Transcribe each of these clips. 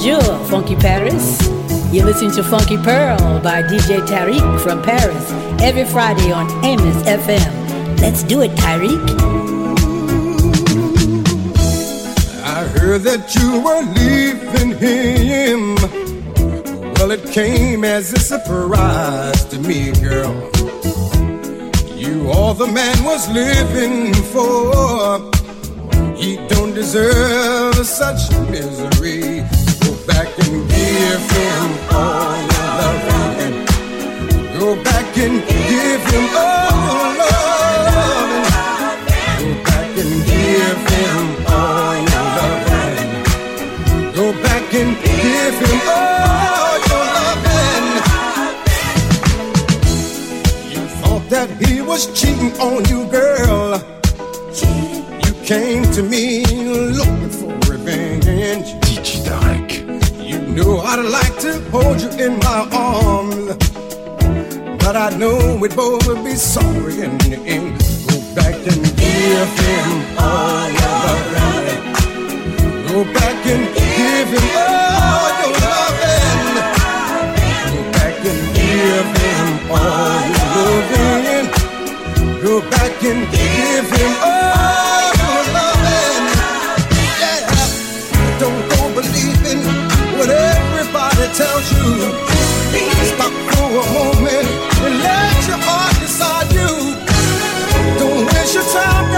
Bonjour, Funky Paris. You're listening to Funky Pearl by DJ Tarek from Paris every Friday on Amos FM. Let's do it, Tarek. I heard that you were leaving him. Well, it came as a surprise to me, girl. You all the man was living for. He don't deserve such misery. Back and give him all your loving. Go back and give him all your loving. Go back and give him all your loving. Go back and give him all your loving. You thought that he was cheating on you, girl You came to me know I'd like to hold you in my arms, but I know we'd both be sorry in the end. Go back and give him all your loving. Go back and give him all your loving. Go back and give him all your loving. Go back and give him all. A moment and let your heart decide you. Don't waste your time,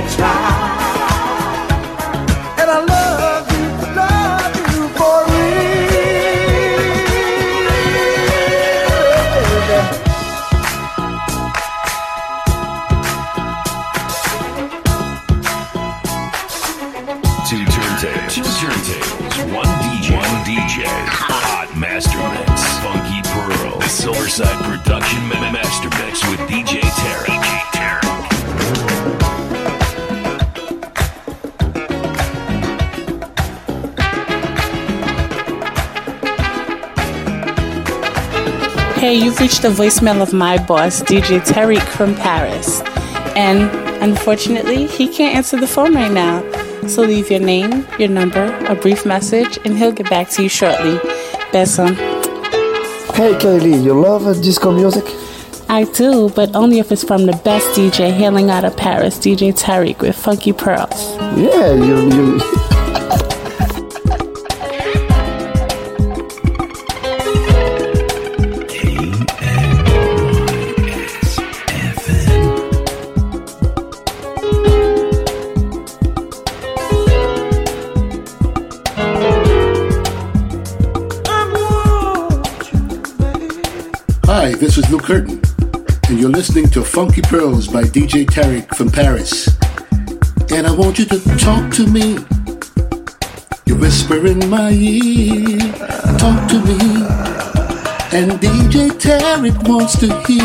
voicemail of my boss, DJ Tarek from Paris. And unfortunately, he can't answer the phone right now. So leave your name, your number, a brief message, and he'll get back to you shortly. Besom. Hey Kaylee, you love uh, disco music? I do, but only if it's from the best DJ hailing out of Paris, DJ Tarek with Funky Pearls. Yeah, you, you Curtain, and you're listening to Funky Pearls by DJ Tarek from Paris. And I want you to talk to me. You whisper in my ear, talk to me. And DJ Tarek wants to hear.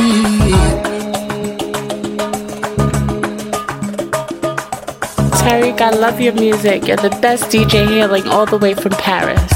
Tarek, I love your music. You're the best DJ hailing all the way from Paris.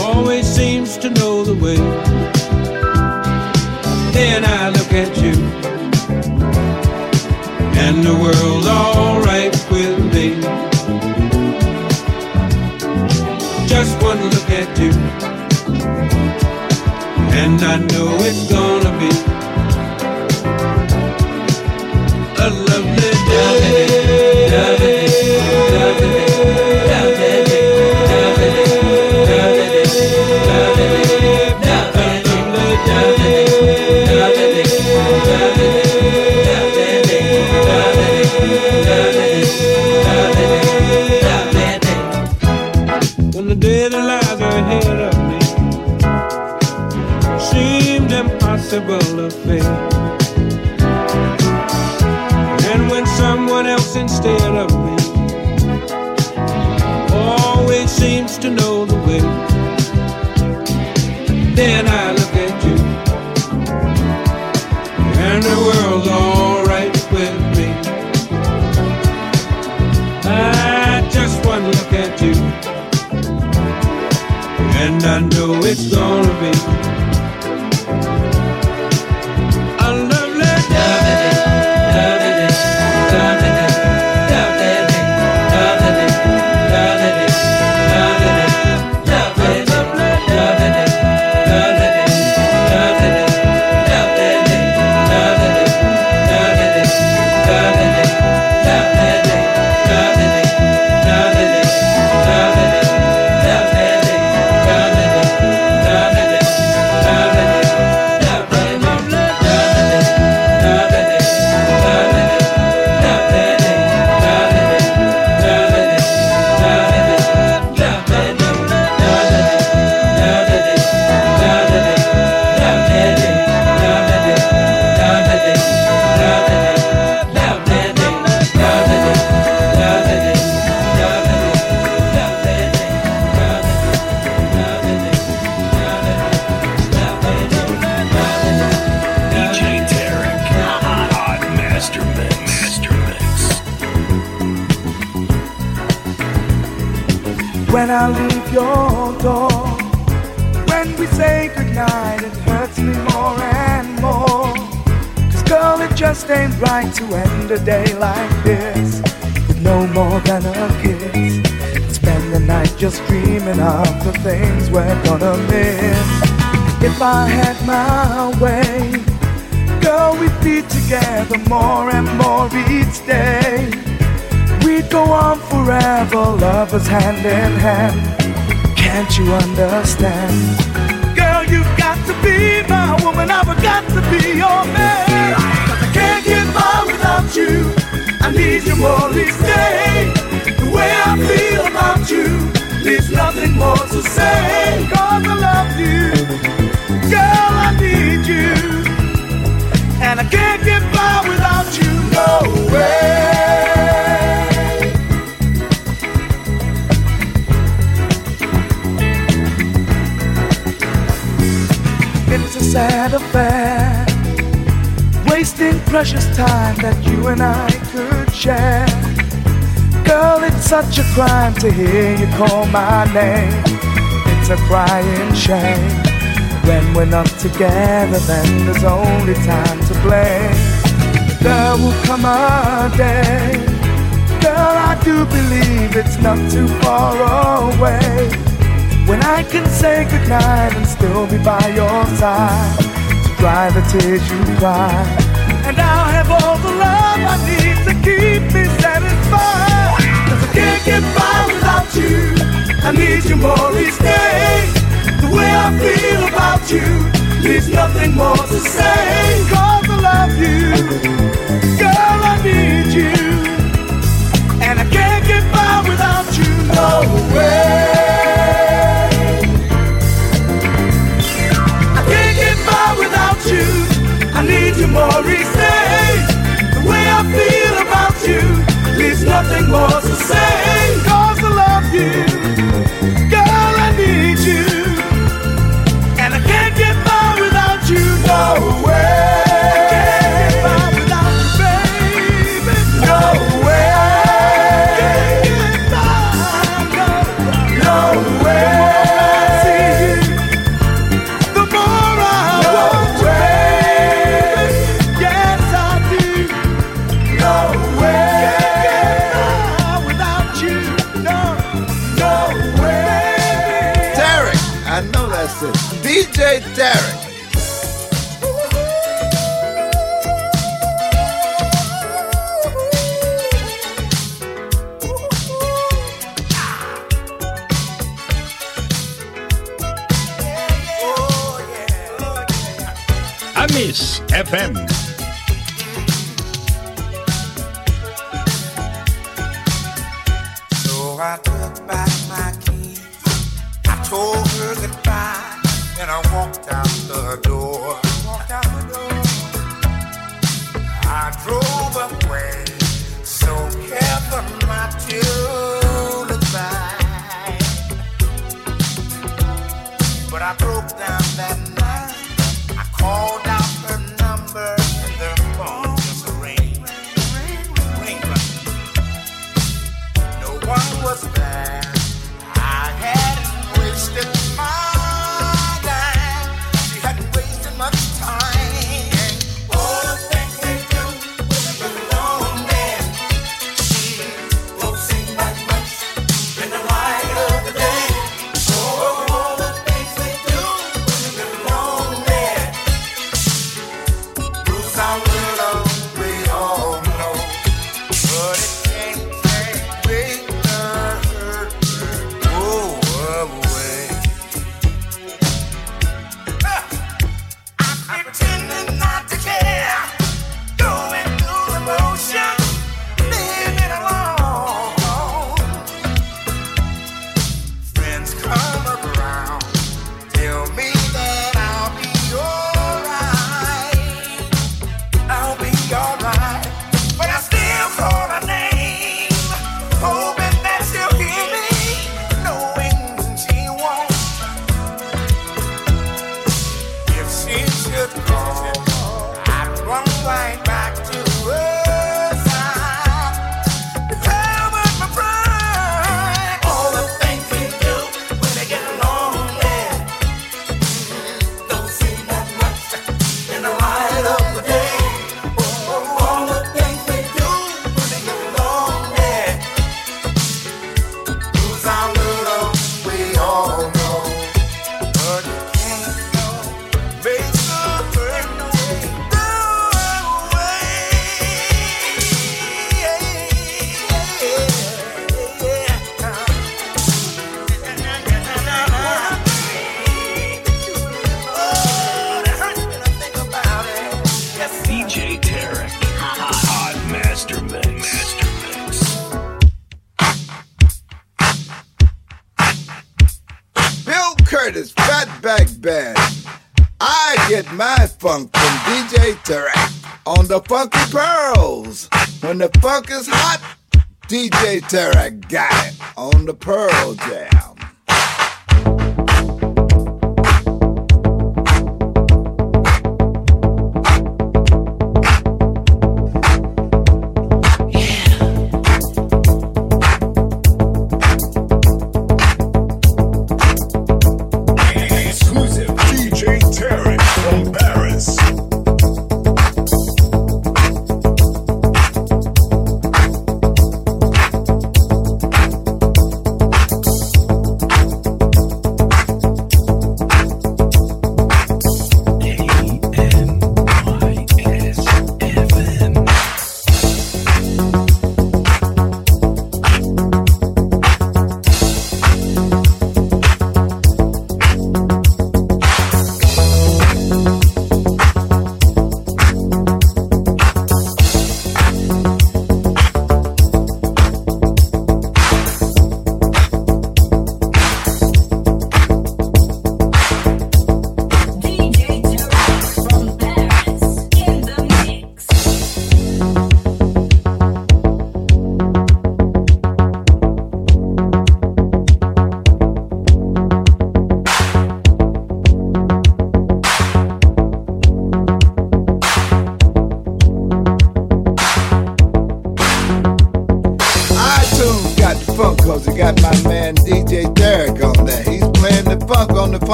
Always seems to know the way. Then I look at you, and the world's alright with me. Just one look at you, and I know it's gonna be the things we're gonna miss. If I had my way, girl, we'd be together more and more each day. We'd go on forever, lovers hand in hand. Can't you understand? Girl, you've got to be my woman, I've got to be your man. 'Cause I can't get by without you. I need you more each day. The way I feel about you leaves nothing more to say. Cause I love you. Girl, I need you. And I can't get by without you, no way. It's a sad affair, wasting precious time that you and I could share. Such a crime to hear you call my name. It's a crying shame. When we're not together, then there's only time to blame. There will come a day, girl, I do believe it's not too far away. When I can say goodnight and still be by your side to dry the tears you cry. And I'll have all the love I need to keep me satisfied. Cause I can't get by without you. I need you more each day. The way I feel about you leaves nothing more to say. Cause I love you. Girl, I need you. And I can't get by without you. No way. I can't get by without you. I need you more each day. The way I feel about you nothing more to say. Cause I love you. Amis FM. So I took back my keys. I told her goodbye, and I walked out the door.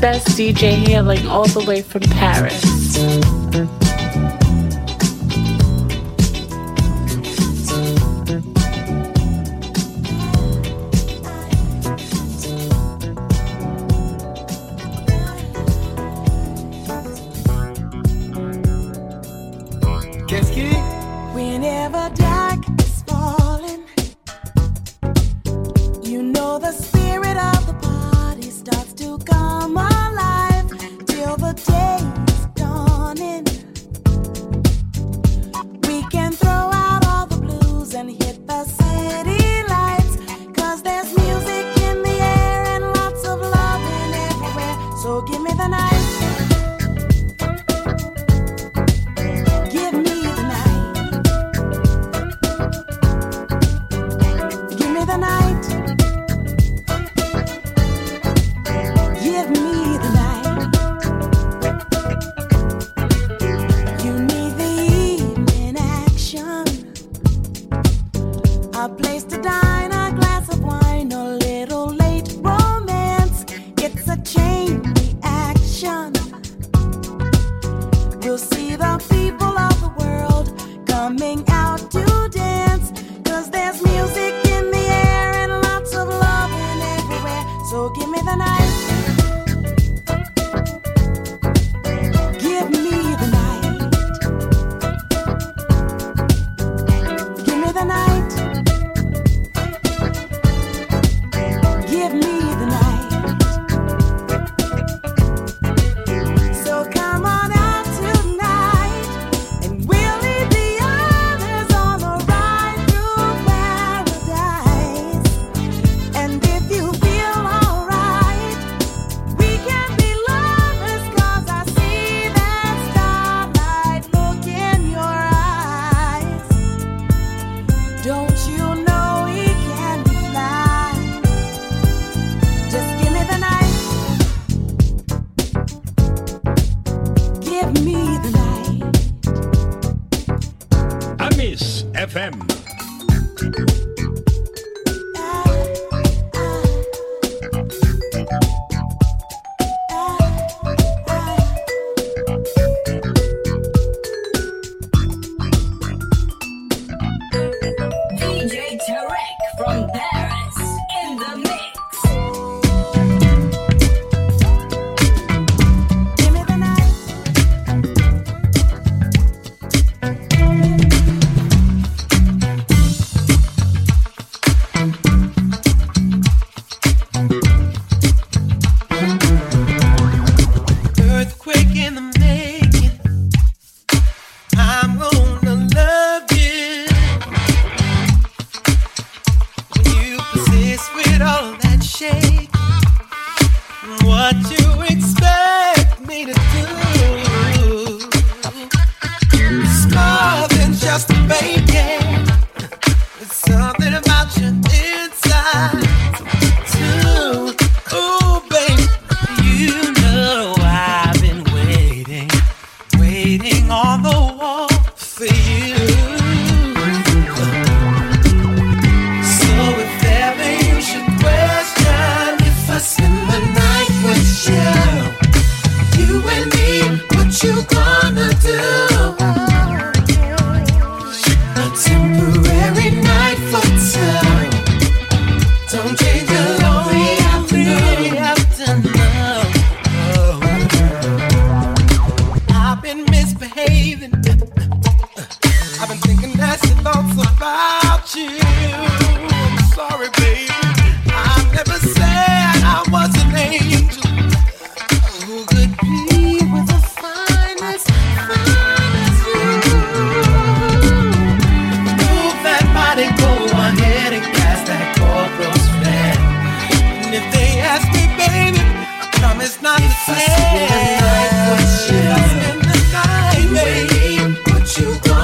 best DJ hailing all the way from Paris.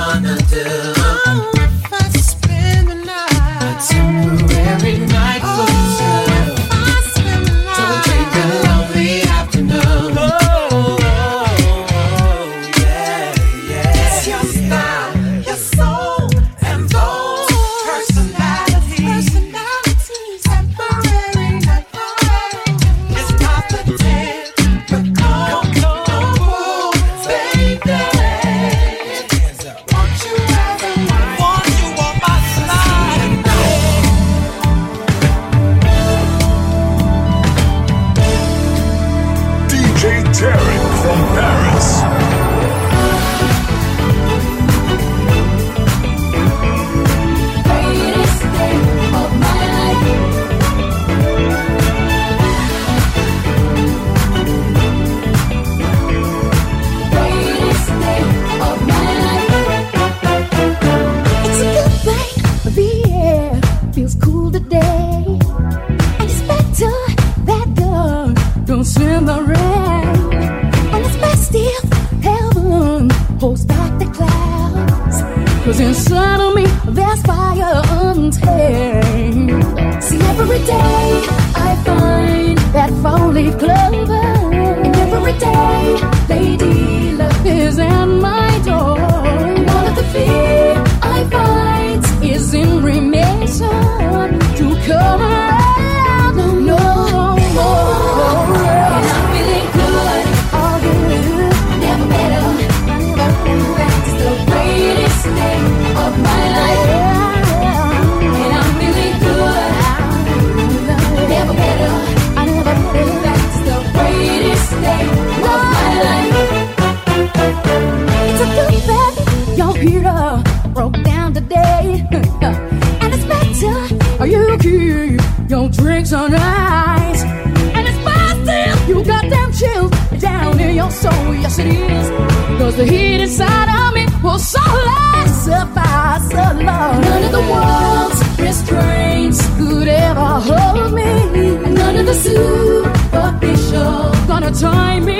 wanna do. you official. Gonna tie me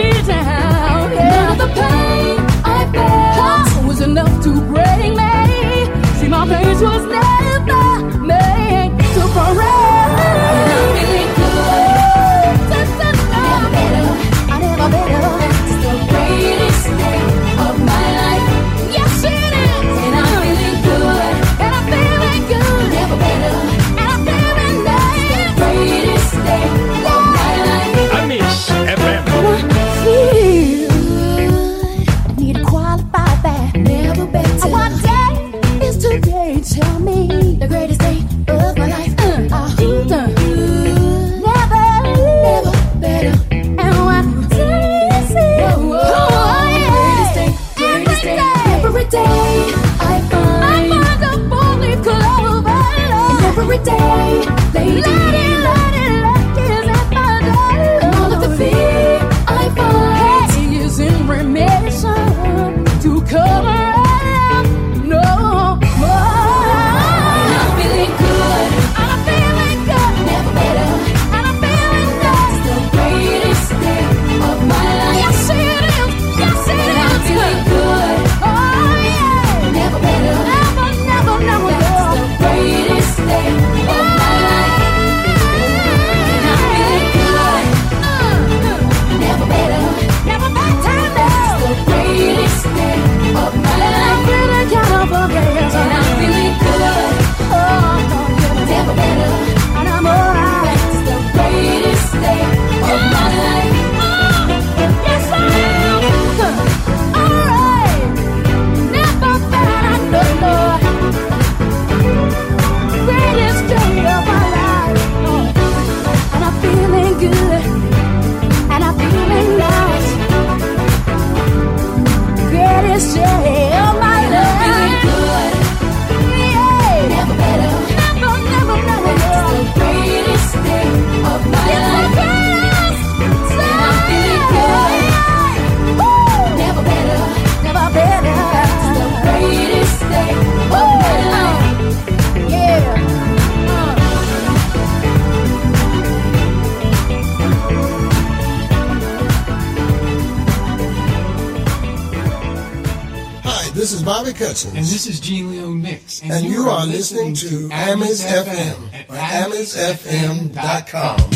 This is Gene Leone Mix. And, and you, you, are, are listening, listening, to Amis FM at AmisFM.com.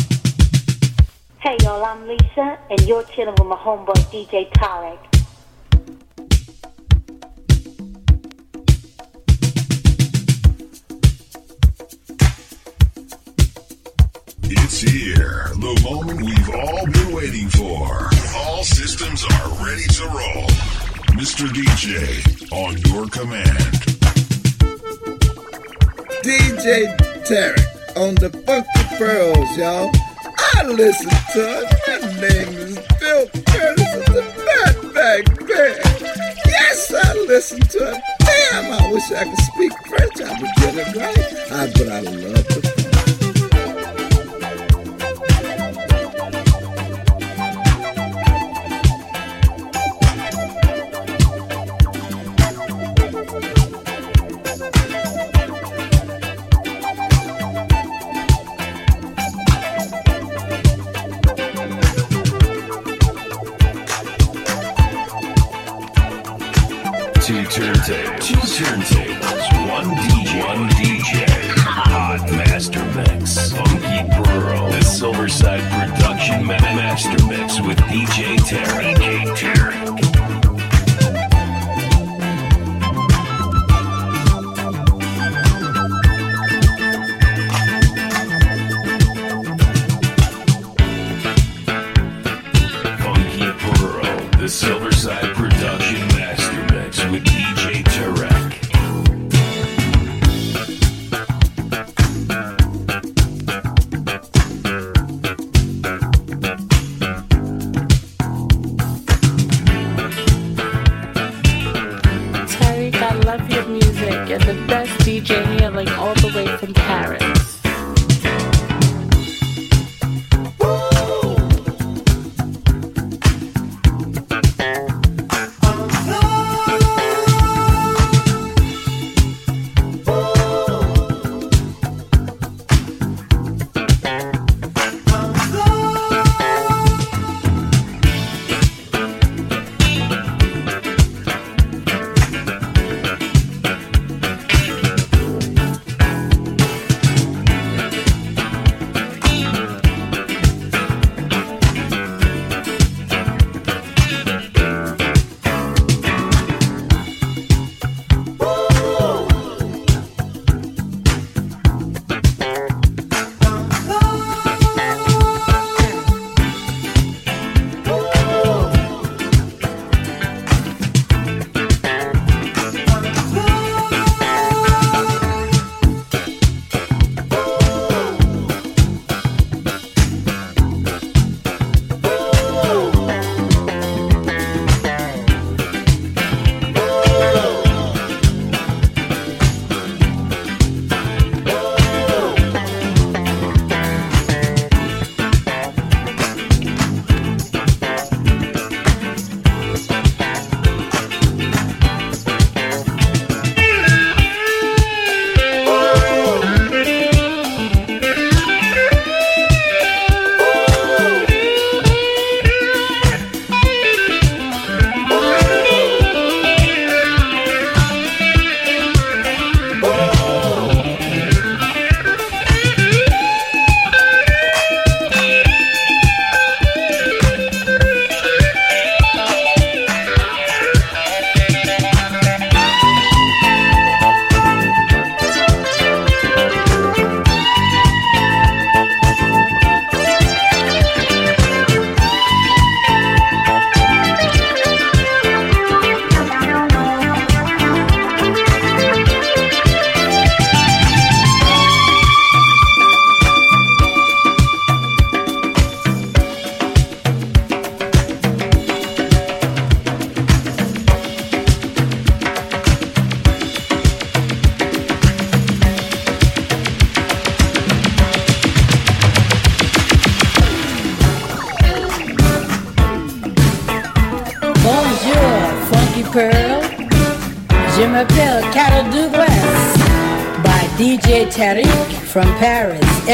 Hey, y'all, I'm Lisa, and you're chilling with my homeboy DJ on the Funky Pearls, y'all. I listen to it. My name is Bill Curtis of the Fatback Band. Yes, I listen to it. Damn, I wish I could speak French. I would get it right. I, but I love the turntables, one DJ, one DJ, hot master mix, funky pearl, the Silverside production master mix with DJ Terry. DJ Terry.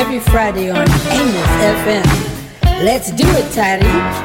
every Friday on Amos FM. Let's do it, Teddy.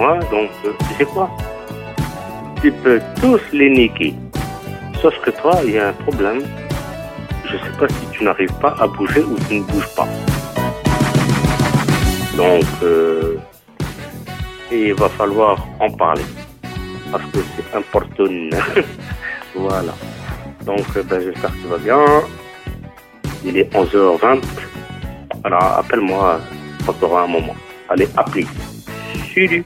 Donc, euh, tu sais quoi? Tu peux tous les niquer. Sauf que toi, il y a un problème. Je sais pas si tu n'arrives pas à bouger ou tu ne bouges pas. Donc, euh, il va falloir en parler. Parce que c'est important. voilà. Donc, euh, ben, j'espère que tu vas bien. Il est 11h20. Alors, appelle-moi quand tu auras un moment. Allez, appelez. Salut.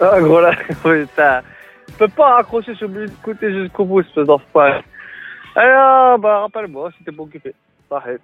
Ah, gros là, oui, ça. Je peux pas je suis obligé d'écouter jusqu'au bout, espèce d'enfoiré. Alors, bah, rappelle-moi, c'était bon occupé. Arrête.